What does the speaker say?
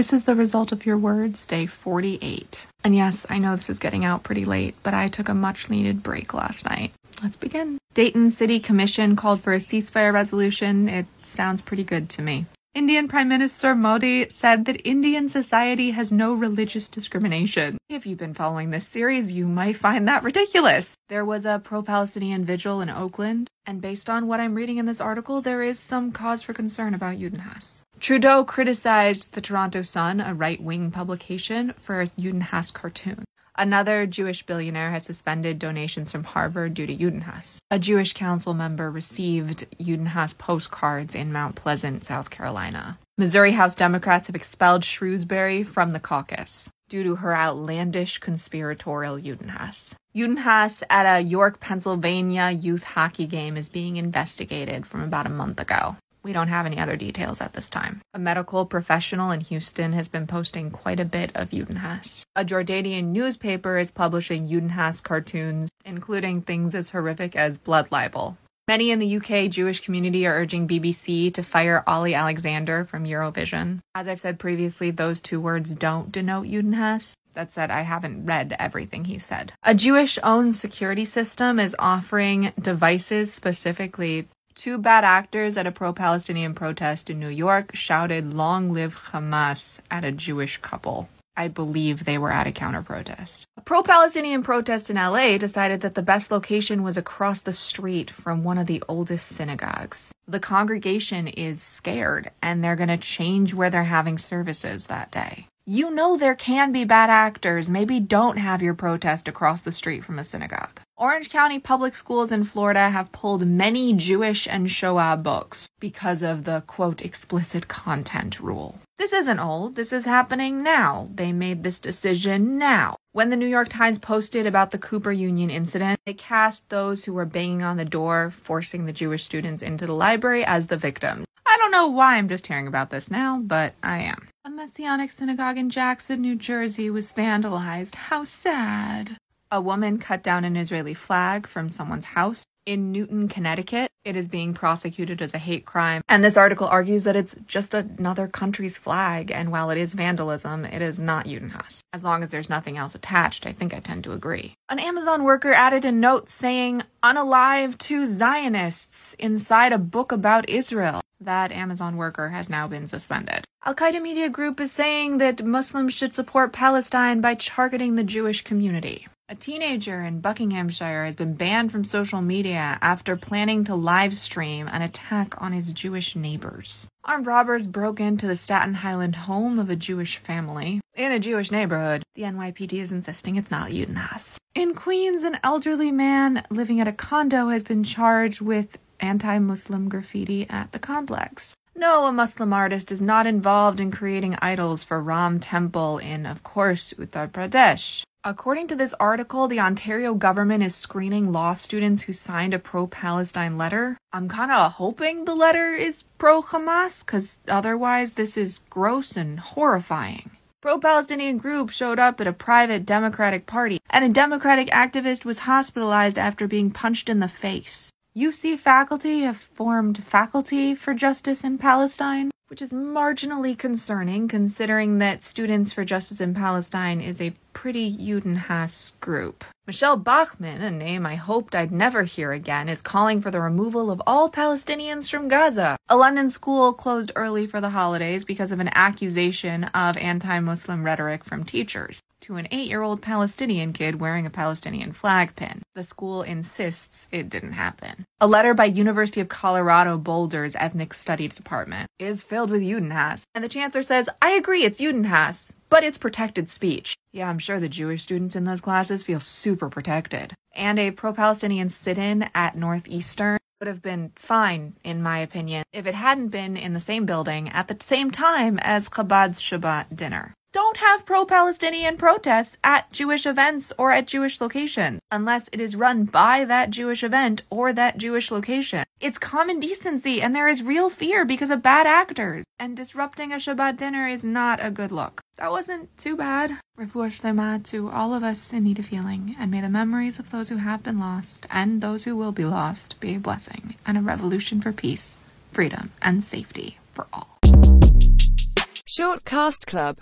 This is the result of your words, day 48. And yes, I know this is getting out pretty late, but I took a much needed break last night. Let's begin. Dayton City Commission called for a ceasefire resolution. It sounds pretty good to me. Indian Prime Minister Modi said that Indian society has no religious discrimination. If you've been following this series, you might find that ridiculous. There was a pro Palestinian vigil in Oakland, and based on what I'm reading in this article, there is some cause for concern about Judenhass. Trudeau criticized the Toronto Sun, a right wing publication, for a Judenhass cartoon. Another Jewish billionaire has suspended donations from Harvard due to Judenhass. A Jewish council member received Judenhass postcards in Mount Pleasant, South Carolina. Missouri House Democrats have expelled Shrewsbury from the caucus due to her outlandish conspiratorial Judenhass. Judenhass at a York, Pennsylvania youth hockey game is being investigated from about a month ago. We don't have any other details at this time. A medical professional in Houston has been posting quite a bit of Judenhass. A Jordanian newspaper is publishing Judenhass cartoons, including things as horrific as blood libel. Many in the UK Jewish community are urging BBC to fire Olly Alexander from Eurovision. As I've said previously, those two words don't denote Judenhass. That said, I haven't read everything he said. A Jewish owned security system is offering devices specifically Two bad actors at a pro Palestinian protest in New York shouted, Long live Hamas, at a Jewish couple. I believe they were at a counter protest. A pro Palestinian protest in LA decided that the best location was across the street from one of the oldest synagogues. The congregation is scared and they're going to change where they're having services that day. You know there can be bad actors. Maybe don't have your protest across the street from a synagogue. Orange County Public Schools in Florida have pulled many Jewish and Shoah books because of the quote explicit content rule. This isn't old, this is happening now. They made this decision now. When the New York Times posted about the Cooper Union incident, they cast those who were banging on the door, forcing the Jewish students into the library as the victims. I don't know why I'm just hearing about this now, but I am. A Messianic synagogue in Jackson, New Jersey was vandalized. How sad. A woman cut down an Israeli flag from someone's house. In Newton, Connecticut, it is being prosecuted as a hate crime. And this article argues that it's just another country's flag, and while it is vandalism, it is not Judenhass. As long as there's nothing else attached, I think I tend to agree. An Amazon worker added a note saying, Unalive to Zionists inside a book about Israel. That Amazon worker has now been suspended. Al Qaeda Media Group is saying that Muslims should support Palestine by targeting the Jewish community. A teenager in Buckinghamshire has been banned from social media after planning to live stream an attack on his Jewish neighbors. Armed robbers broke into the Staten Island home of a Jewish family in a Jewish neighborhood. The NYPD is insisting it's not Judenhass. In Queens, an elderly man living at a condo has been charged with anti Muslim graffiti at the complex. No, a Muslim artist is not involved in creating idols for Ram Temple in, of course, Uttar Pradesh. According to this article, the Ontario government is screening law students who signed a pro Palestine letter. I'm kind of hoping the letter is pro Hamas, because otherwise, this is gross and horrifying. Pro Palestinian group showed up at a private Democratic party, and a Democratic activist was hospitalized after being punched in the face. UC faculty have formed Faculty for Justice in Palestine, which is marginally concerning considering that Students for Justice in Palestine is a pretty Judenhass group. Michele Bachmann, a name I hoped I'd never hear again, is calling for the removal of all Palestinians from Gaza. A London school closed early for the holidays because of an accusation of anti Muslim rhetoric from teachers to an eight year old Palestinian kid wearing a Palestinian flag pin. The school insists it didn't happen. A letter by University of Colorado Boulder's Ethnic Studies Department is filled with Judenhass, and the chancellor says, I agree, it's Judenhass, but it's protected speech. Yeah, I'm sure the Jewish students in those classes feel super protected. And a pro Palestinian sit in at Northeastern would have been fine, in my opinion, if it hadn't been in the same building at the same time as Chabad's Shabbat dinner don't have pro Palestinian protests at Jewish events or at Jewish locations unless it is run by that Jewish event or that Jewish location. It's common decency and there is real fear because of bad actors. And disrupting a Shabbat dinner is not a good look. That wasn't too bad. Refuah Shlema to all of us in need of healing, and may the memories of those who have been lost and those who will be lost be a blessing and a revolution for peace, freedom, and safety for all. Short Cast Club